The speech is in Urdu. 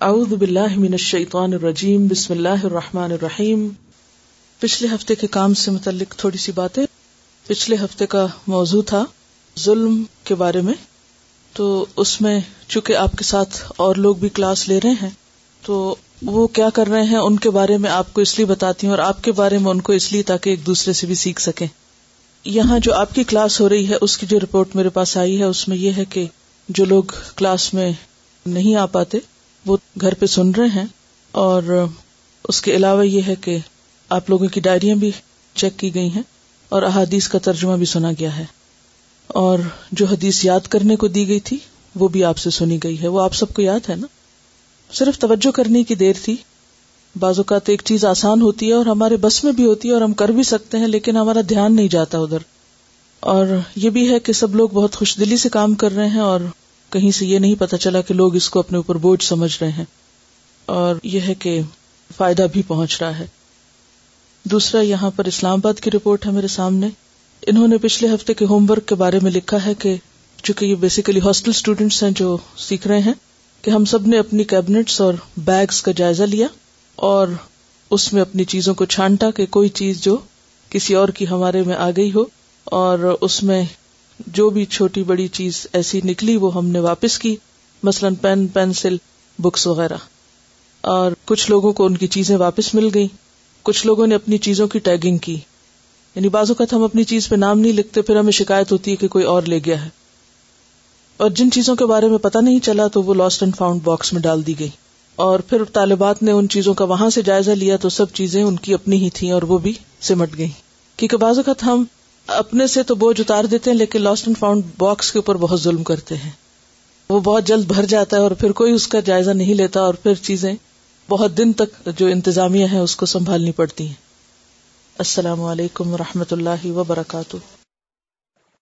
اعوذ باللہ من الشیطان الرجیم، بسم اللہ الرحمن الرحیم۔ پچھلے ہفتے کے کام سے متعلق تھوڑی سی باتیں۔ پچھلے ہفتے کا موضوع تھا ظلم کے بارے میں۔ تو اس میں چونکہ آپ کے ساتھ اور لوگ بھی کلاس لے رہے ہیں، تو وہ کیا کر رہے ہیں، ان کے بارے میں آپ کو اس لیے بتاتی ہوں اور آپ کے بارے میں ان کو اس لیے تاکہ ایک دوسرے سے بھی سیکھ سکیں۔ یہاں جو آپ کی کلاس ہو رہی ہے، اس کی جو رپورٹ میرے پاس آئی ہے، اس میں یہ ہے کہ جو لوگ کلاس میں نہیں آ پاتے وہ گھر پہ سن رہے ہیں اور اس کے علاوہ یہ ہے کہ آپ لوگوں کی ڈائریاں بھی چیک کی گئی ہیں اور احادیث کا ترجمہ بھی سنا گیا ہے اور جو حدیث یاد کرنے کو دی گئی تھی وہ بھی آپ سے سنی گئی ہے وہ آپ سب کو یاد ہے نا؟ صرف توجہ کرنے کی دیر تھی۔ بعض اوقات ایک چیز آسان ہوتی ہے اور ہمارے بس میں بھی ہوتی ہے اور ہم کر بھی سکتے ہیں لیکن ہمارا دھیان نہیں جاتا ادھر۔ اور یہ بھی ہے کہ سب لوگ بہت خوش دلی سے کام کر رہے ہیں اور کہیں سے یہ نہیں پتا چلا کہ لوگ اس کو اپنے اوپر بوجھ سمجھ رہے ہیں اور یہ ہے کہ فائدہ بھی پہنچ رہا ہے۔ دوسرا، یہاں پر اسلام آباد کی رپورٹ ہے میرے سامنے۔ انہوں نے پچھلے ہفتے کے ہوم ورک کے بارے میں لکھا ہے کہ چونکہ یہ بیسیکلی ہاسٹل اسٹوڈینٹس ہیں جو سیکھ رہے ہیں کہ ہم سب نے اپنی کیبنٹس اور بیگس کا جائزہ لیا اور اس میں اپنی چیزوں کو چھانٹا کہ کوئی چیز جو کسی اور کی ہمارے میں آ گئی ہو اور اس میں جو بھی چھوٹی بڑی چیز ایسی نکلی وہ ہم نے واپس کی، مثلاً پین، پینسل، بکس وغیرہ۔ اور کچھ لوگوں کو ان کی چیزیں واپس مل گئی کچھ لوگوں نے اپنی چیزوں کی ٹیگنگ کی۔ یعنی بازو کا ہم اپنی چیز پہ نام نہیں لکھتے، پھر ہمیں شکایت ہوتی ہے کہ کوئی اور لے گیا ہے۔ اور جن چیزوں کے بارے میں پتا نہیں چلا تو وہ لاسٹ اینڈ فاؤنڈ باکس میں ڈال دی گئی اور پھر طالبات نے ان چیزوں کا وہاں سے جائزہ لیا تو سب چیزیں ان کی اپنی ہی تھیں اور وہ بھی سمٹ گئی کیونکہ بعض اوقات ہم اپنے سے تو بوجھ اتار دیتے ہیں، لیکن لاسٹ اینڈ فاؤنڈ باکس کے اوپر بہت ظلم کرتے ہیں۔ وہ بہت جلد بھر جاتا ہے اور پھر کوئی اس کا جائزہ نہیں لیتا اور پھر چیزیں بہت دن تک جو انتظامیہ ہے اس کو سنبھالنی پڑتی ہیں۔ السلام علیکم و رحمۃ اللہ وبرکاتہ۔